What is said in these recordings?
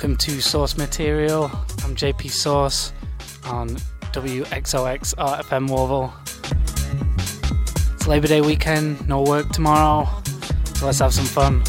welcome to Source Material. I'm JP Source on WXOX RFM Louisville. It's Labor Day weekend, no work tomorrow, so let's have some fun.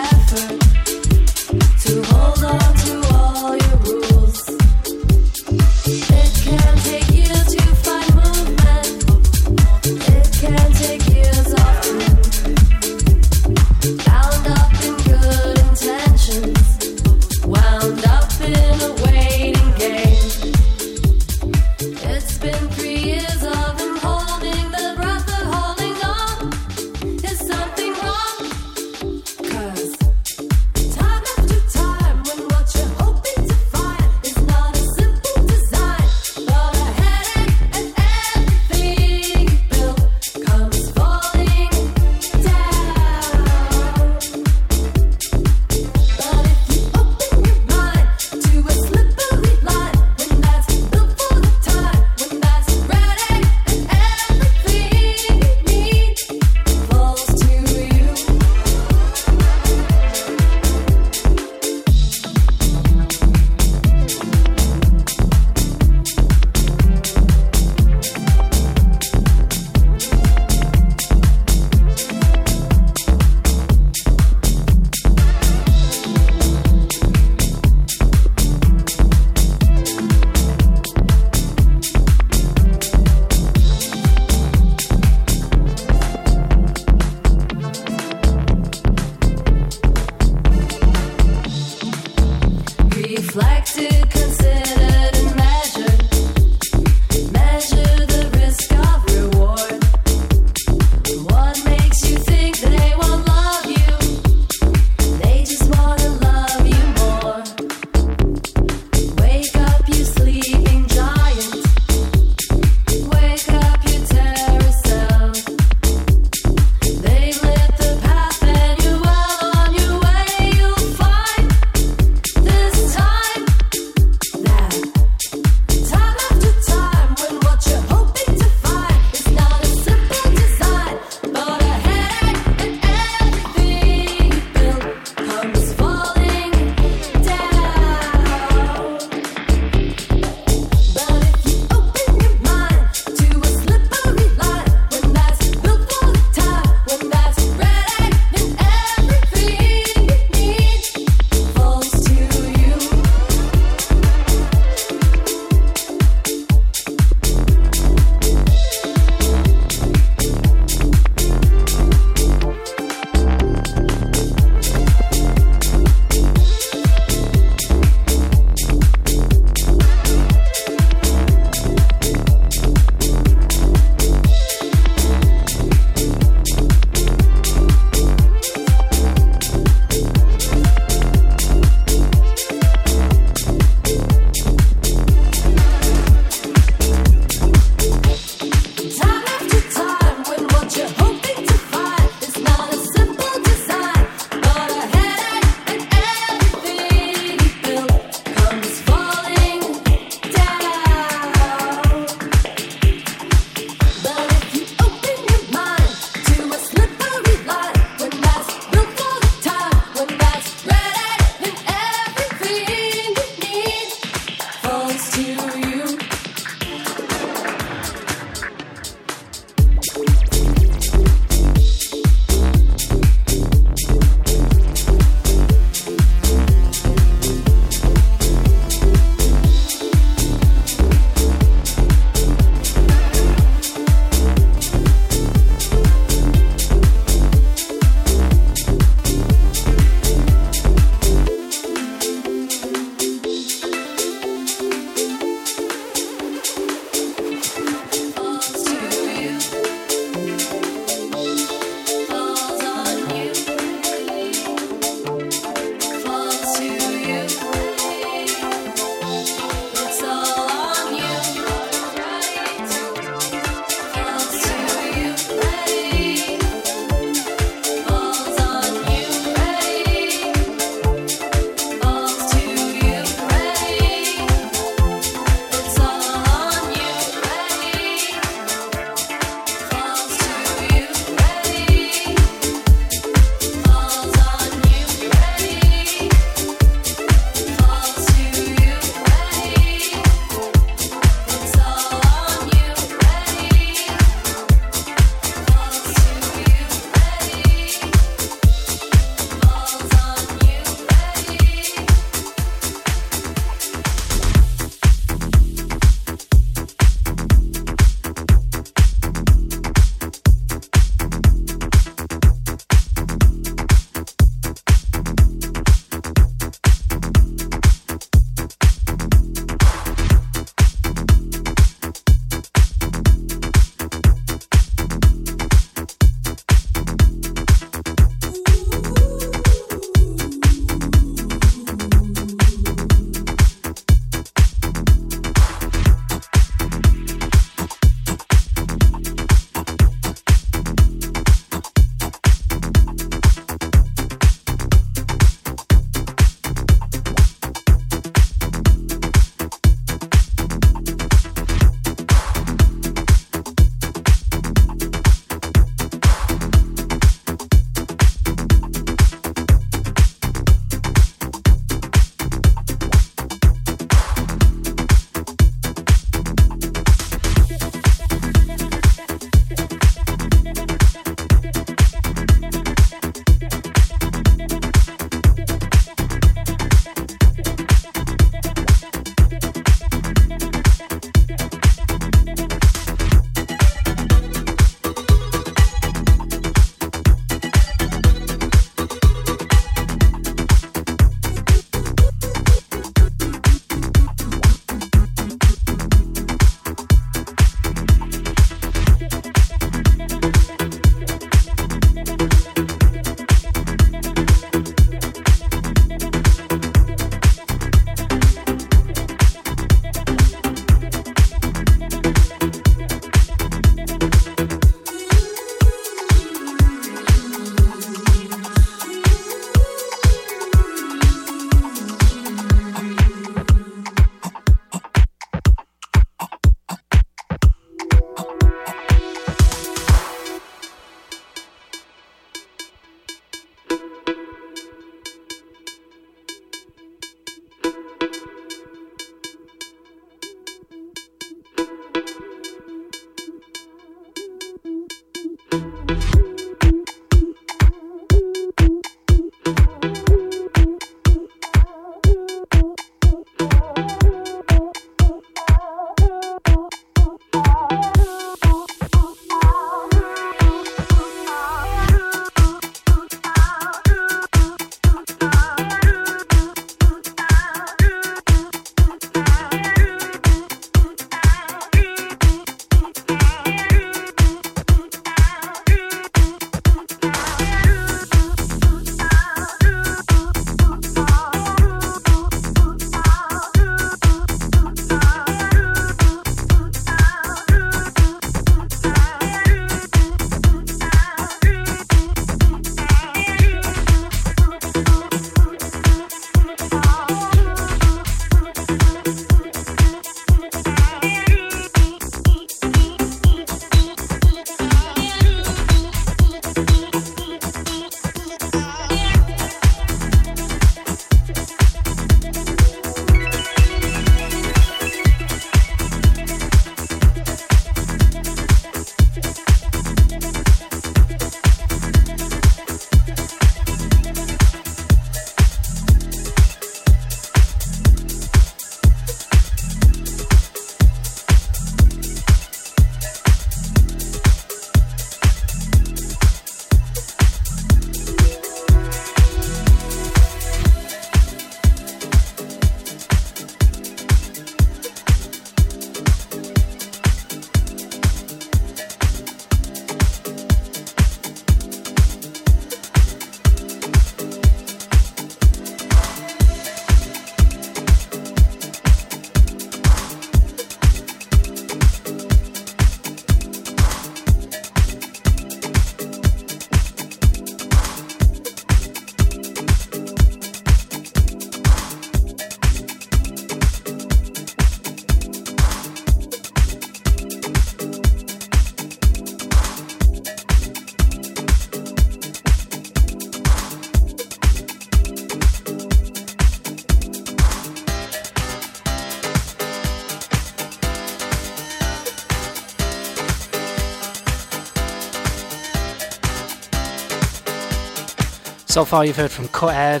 So far, you've heard from Cuthead,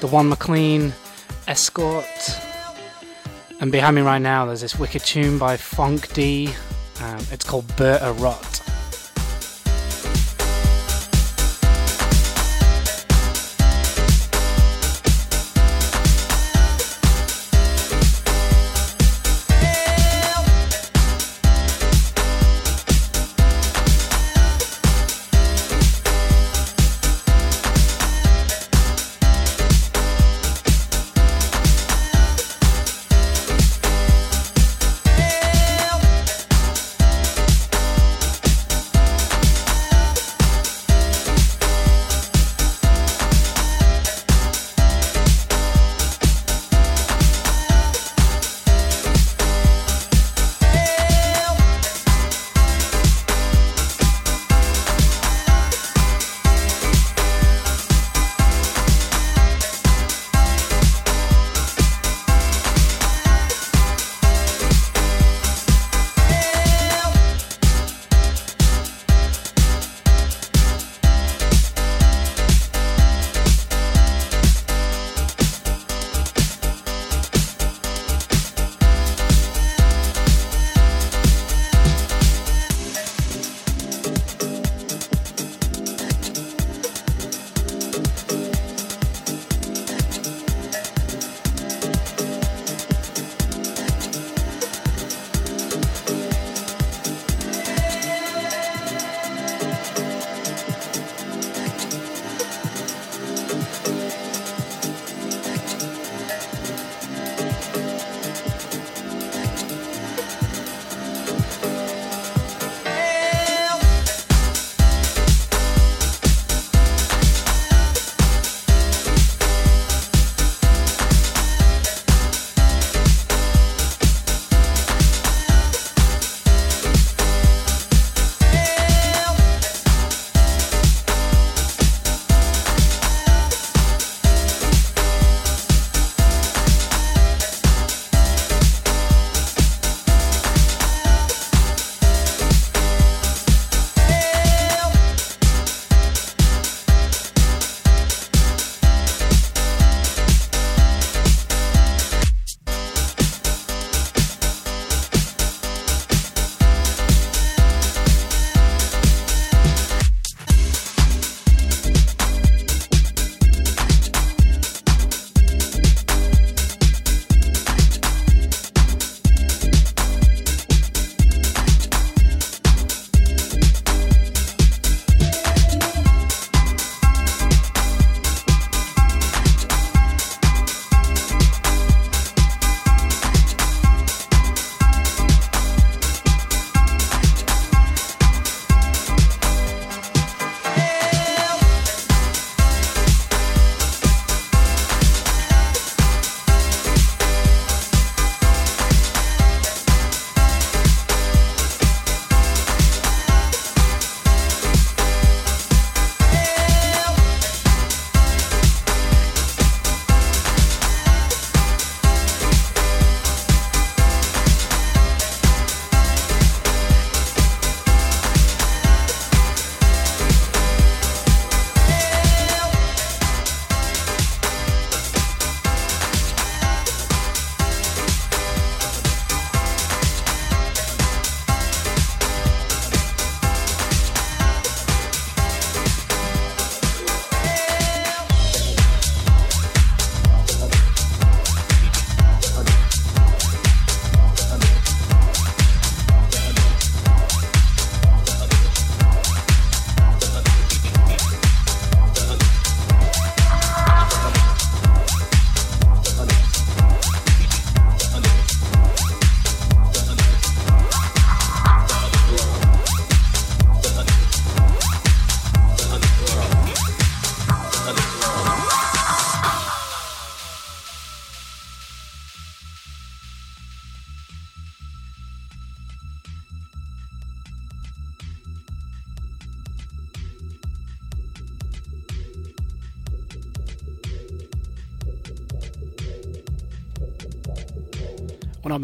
The One McLean, Escort, and behind me right now, there's this wicked tune by Funk D. Um, it's called Berta Rot.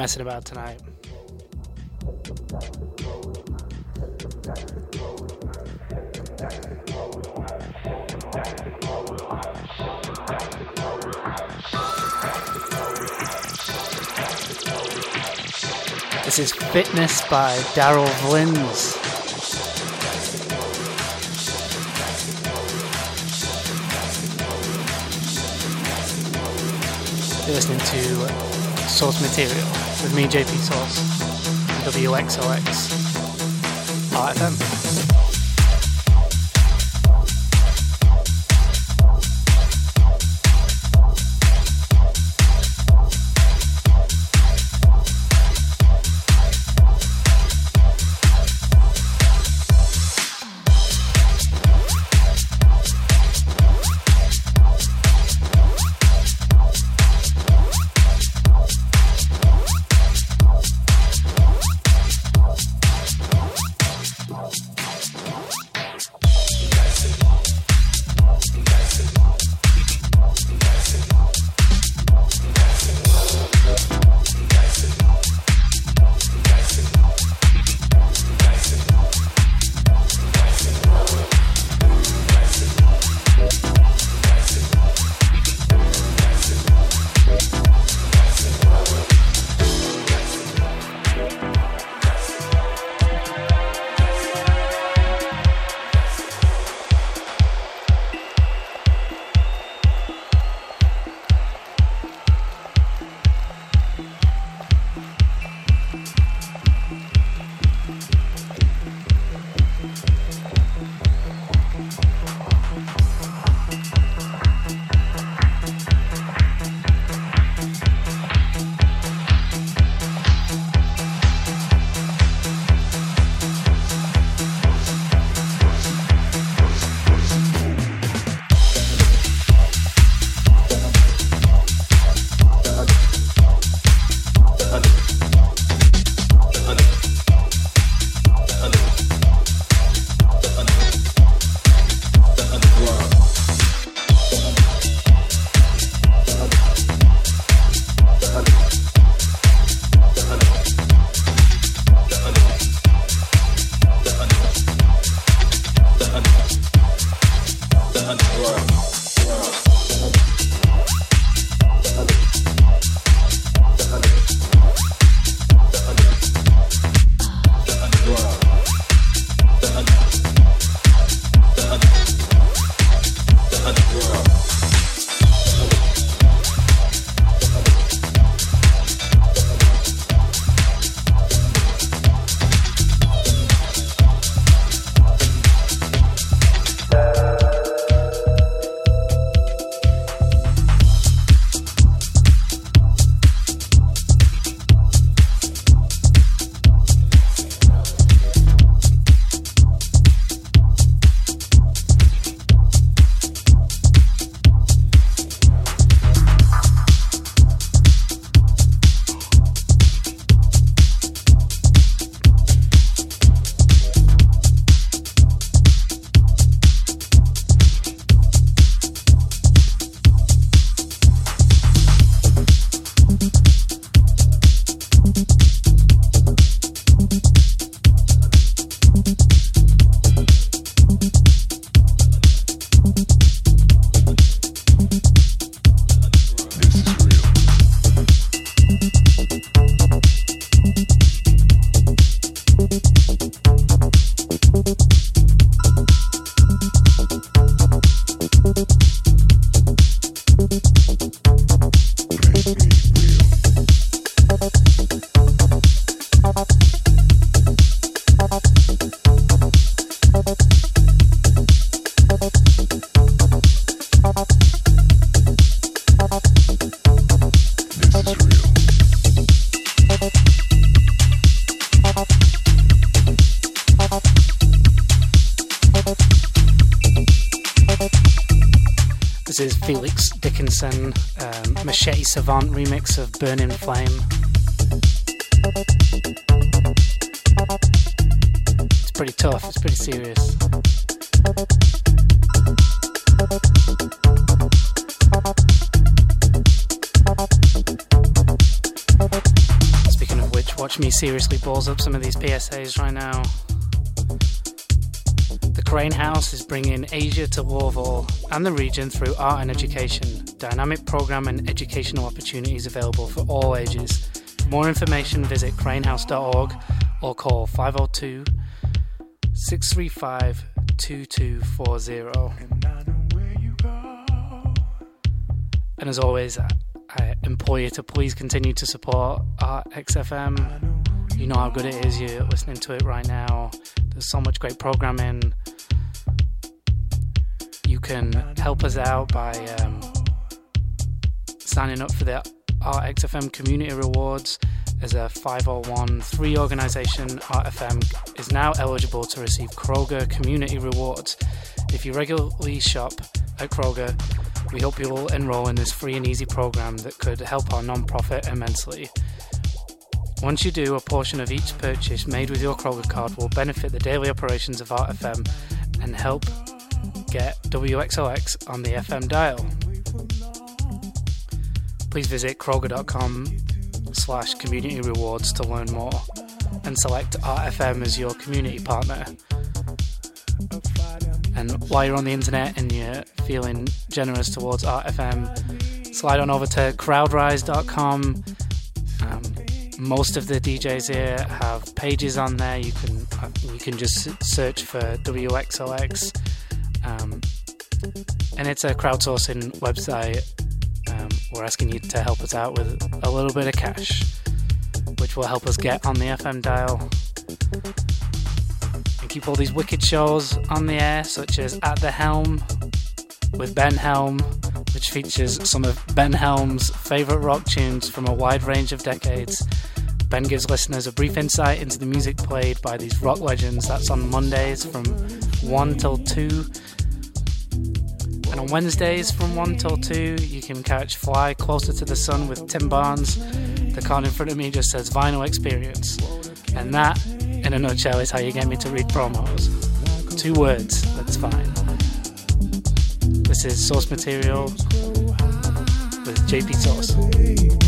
messing about tonight. This is Fitness by Daryl Vlins. You're listening to Source Material with me, JP Source, WXOX RFM. Machete Savant remix of Burning Flame. It's pretty tough, it's pretty serious. Speaking of which, watch me seriously balls up some of these PSAs right now. The Crane House is bringing Asia to Louisville and the region through art and education. Dynamic program and educational opportunities available for all ages. For more information, visit cranehouse.org or call 502 635 2240. And as always, I- implore you to please continue to support our XFM. You know how good it is. You're listening to it right now. There's so much great programming. You can help us out by um, signing up for the RXFM Community Rewards as a 501 organisation. RFM is now eligible to receive Kroger Community Rewards. If you regularly shop at Kroger, we hope you will enroll in this free and easy program that could help our non-profit immensely. Once you do, a portion of each purchase made with your Kroger card will benefit the daily operations of RFM and help get WXOX on the FM dial. Please visit kroger.com slash community rewards to learn more and select RFM as your community partner. And while you're on the internet and you're feeling generous towards RFM, slide on over to crowdrise.com. Um, most of the DJs here have pages on there. You can uh, you can just search for WXOX, um, and it's a crowdsourcing website. We're asking you to help us out with a little bit of cash, which will help us get on the FM dial and keep all these wicked shows on the air, such as At the Helm with Ben Helm, which features some of Ben Helm's favourite rock tunes from a wide range of decades. Ben gives listeners a brief insight into the music played by these rock legends. That's on Mondays from 1 till 2. And on Wednesdays from 1 till 2, you can catch Fly Closer to the Sun with Tim Barnes. The card in front of me just says Vinyl Experience. And that, in a nutshell, is how you get me to read promos. Two words, that's fine. This is Source Material with JP Source.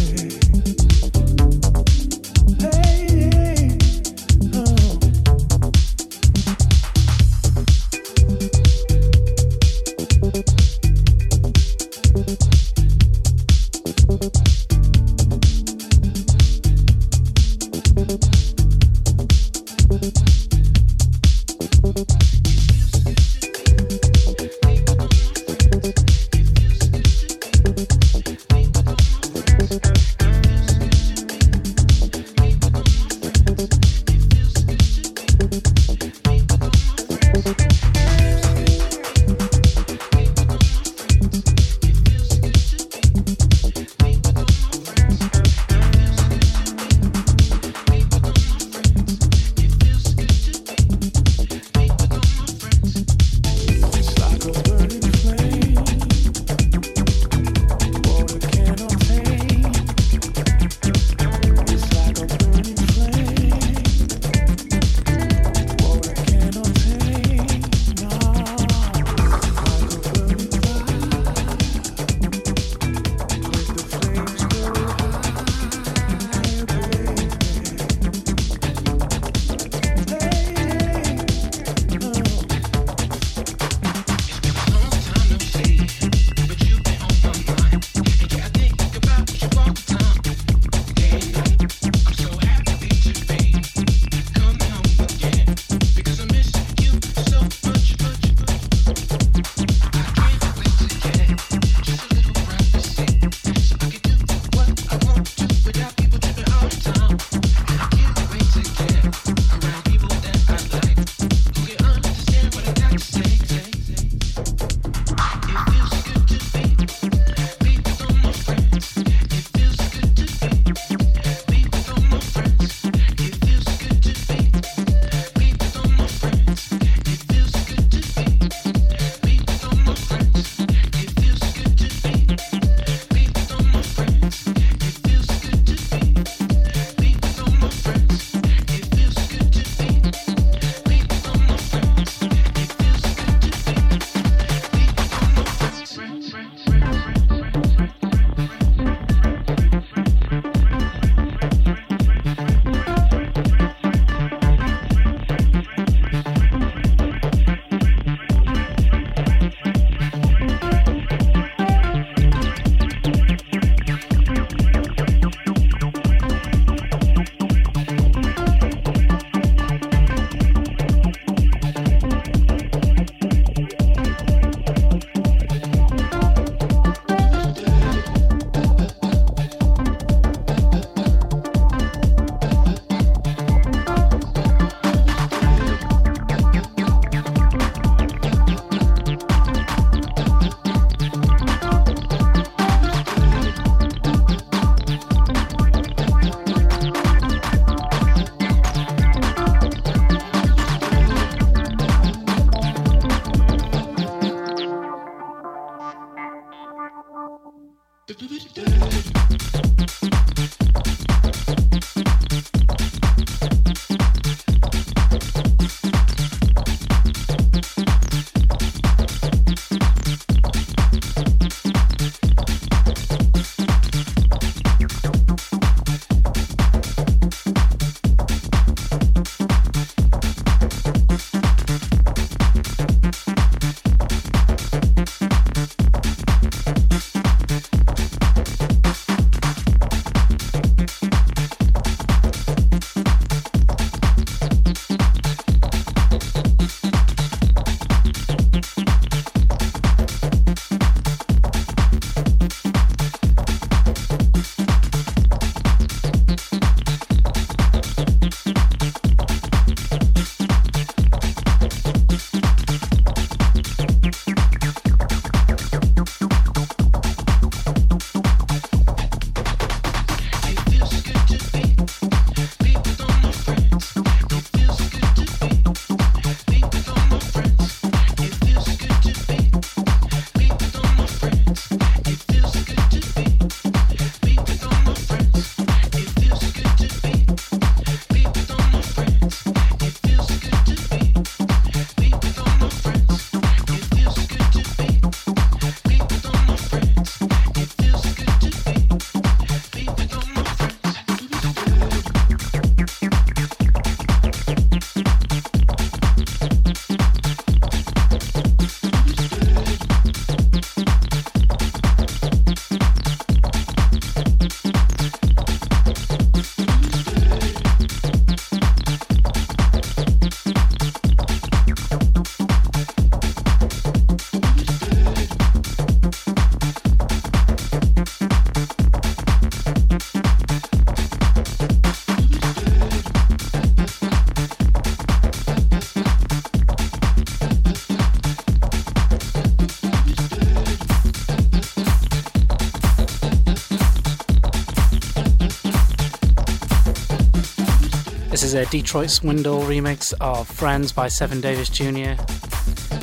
A Detroit Swindle remix of Friends by Seven Davis Jr.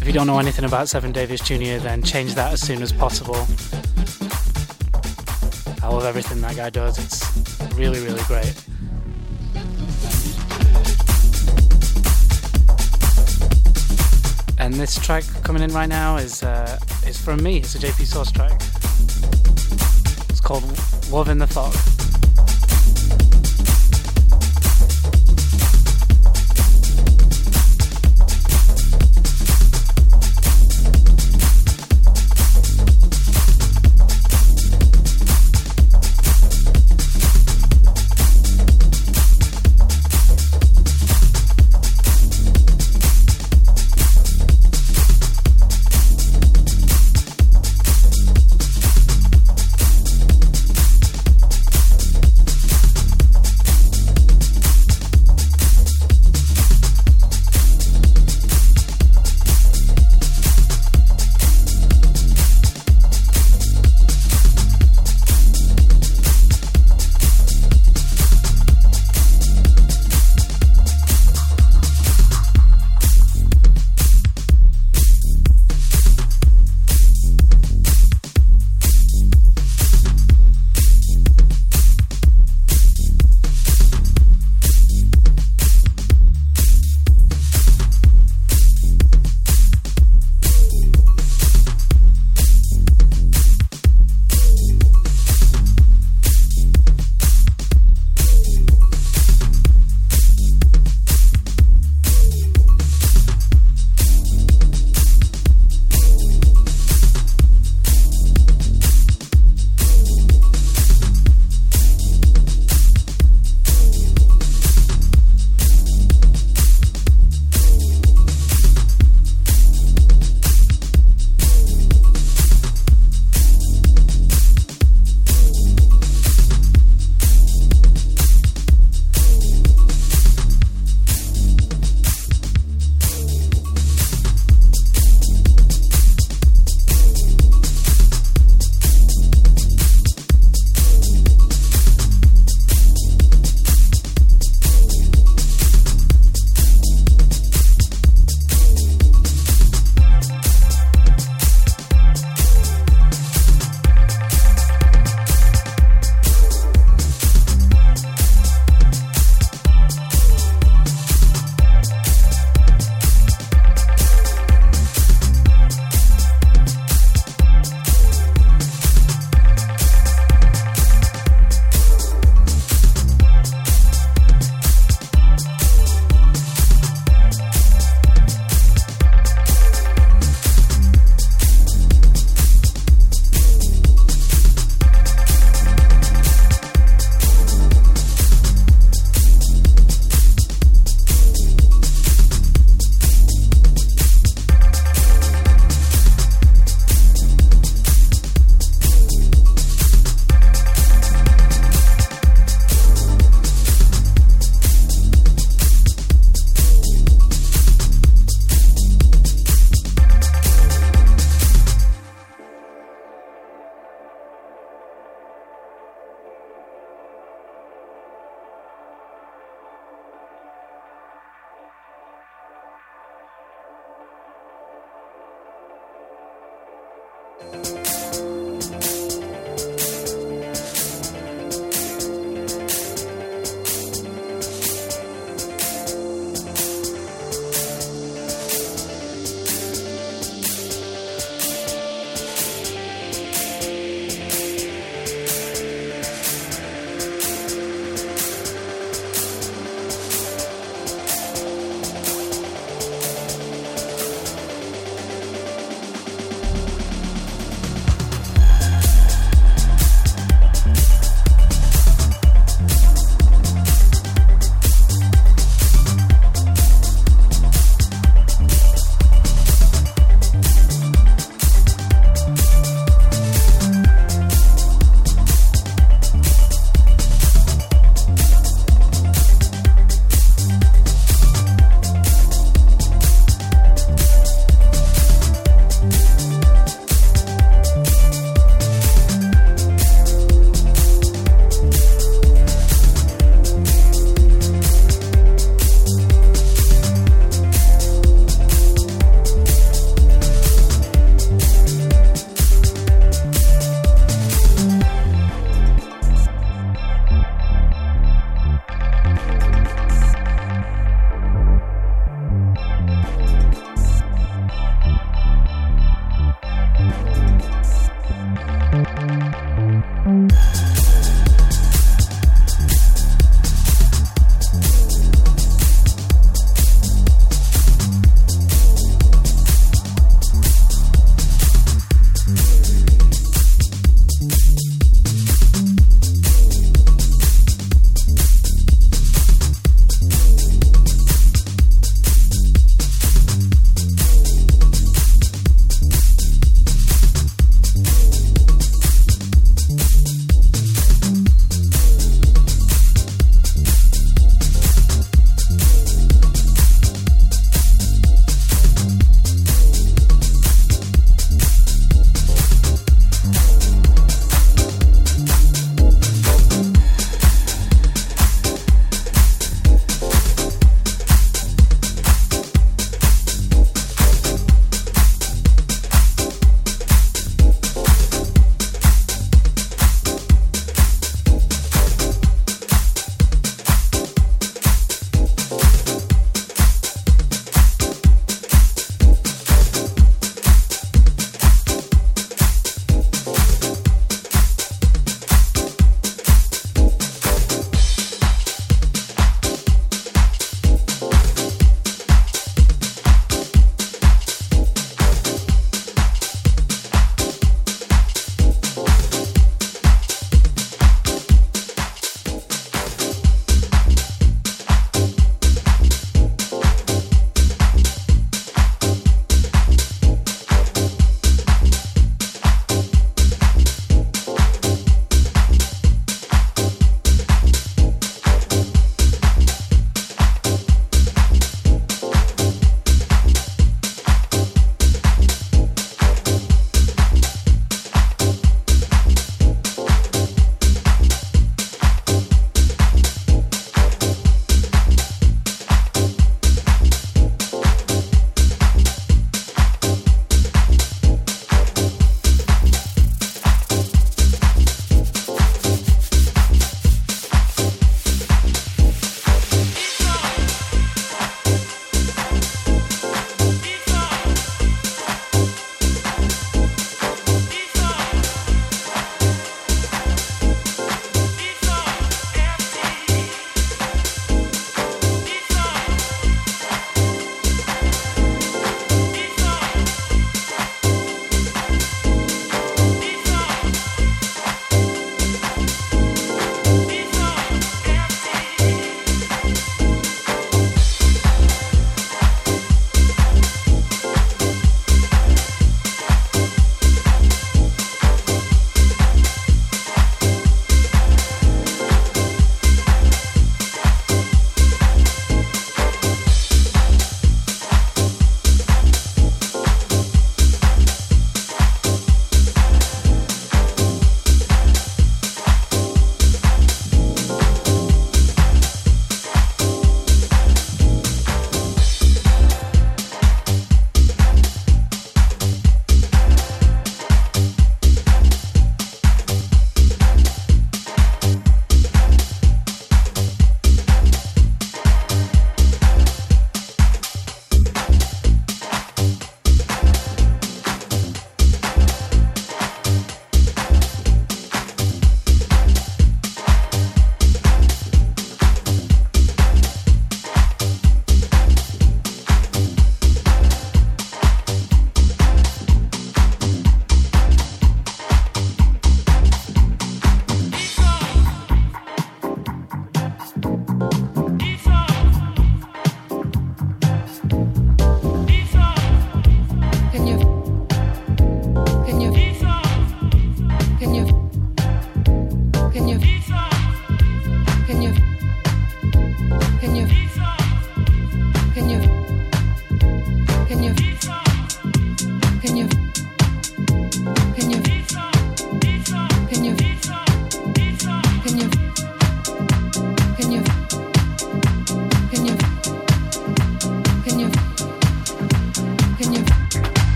If you don't know anything about Seven Davis Jr., then change that as soon as possible. I love everything that guy does, it's really, really great. And this track coming in right now is uh, is from me. It's a JP Source track. It's called Love in the Fog.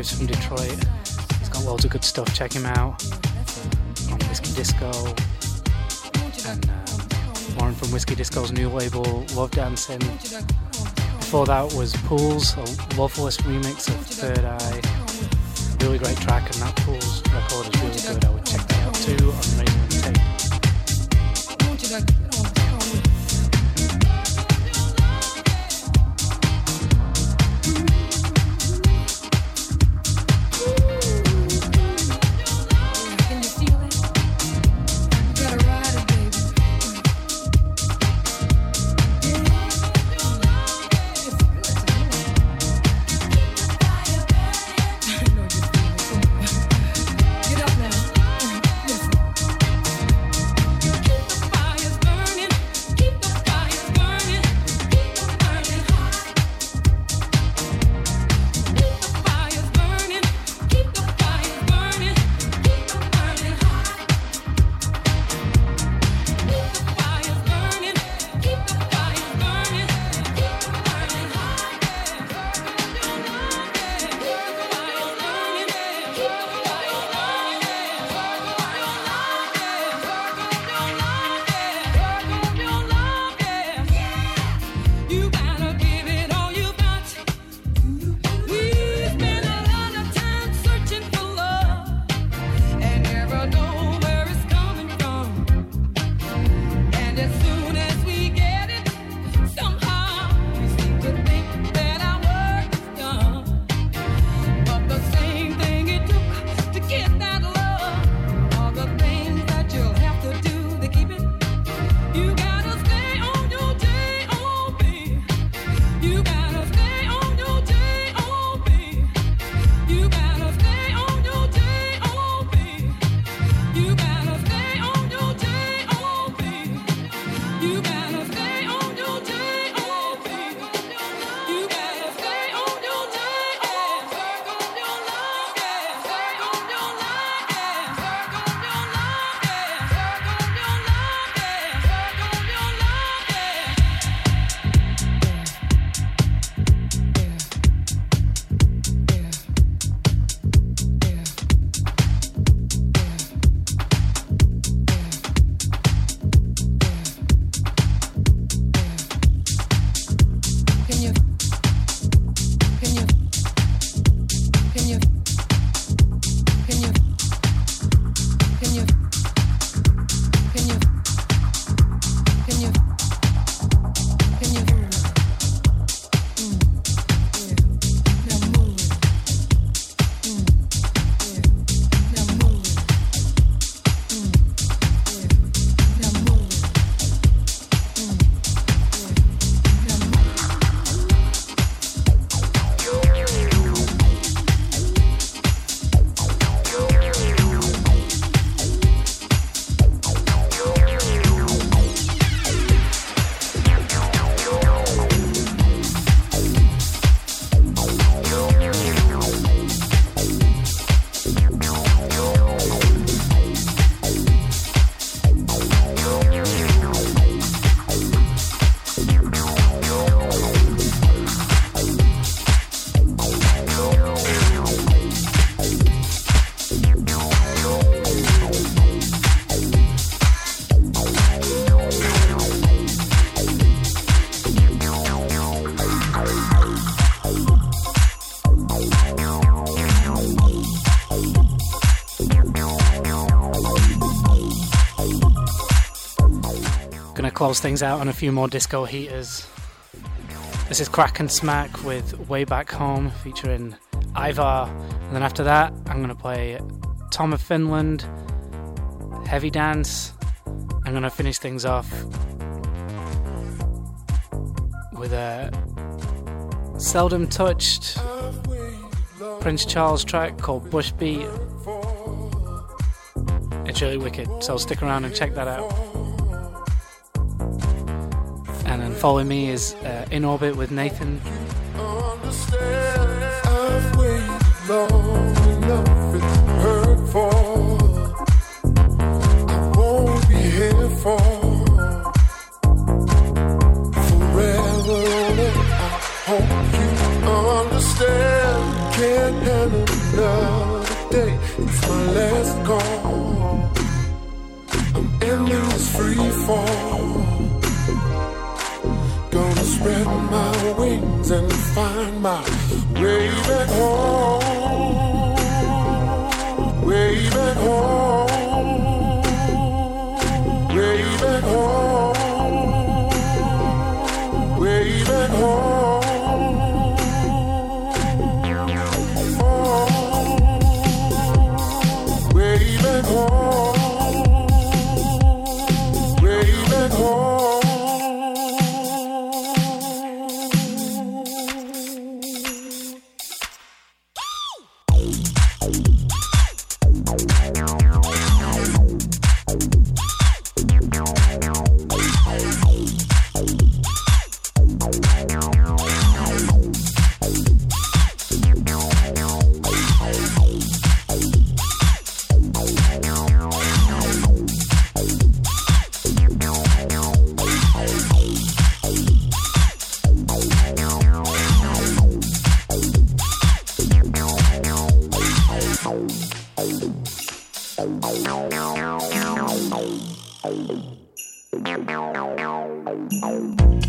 Vibes from Detroit. He's got loads of good stuff. Check him out on Whiskey Disco. And uh, from Whiskey Disco's new label, Love Dancing. Before that was Pools, a loveless remix of Third Eye. Really great track, and that Pools record is really good. I would check that out too on Radio things out on a few more disco heaters. This is Kraak & Smaak with Way Back Home featuring Ivar. And then after that, I'm going to play Tom of Finland, Heavy Dance. I'm going to finish things off with a seldom touched Prince Charles track called Bush Beat. It's really wicked, so stick around and check that out. Follow me is uh, in orbit with Nathan. my Thank you.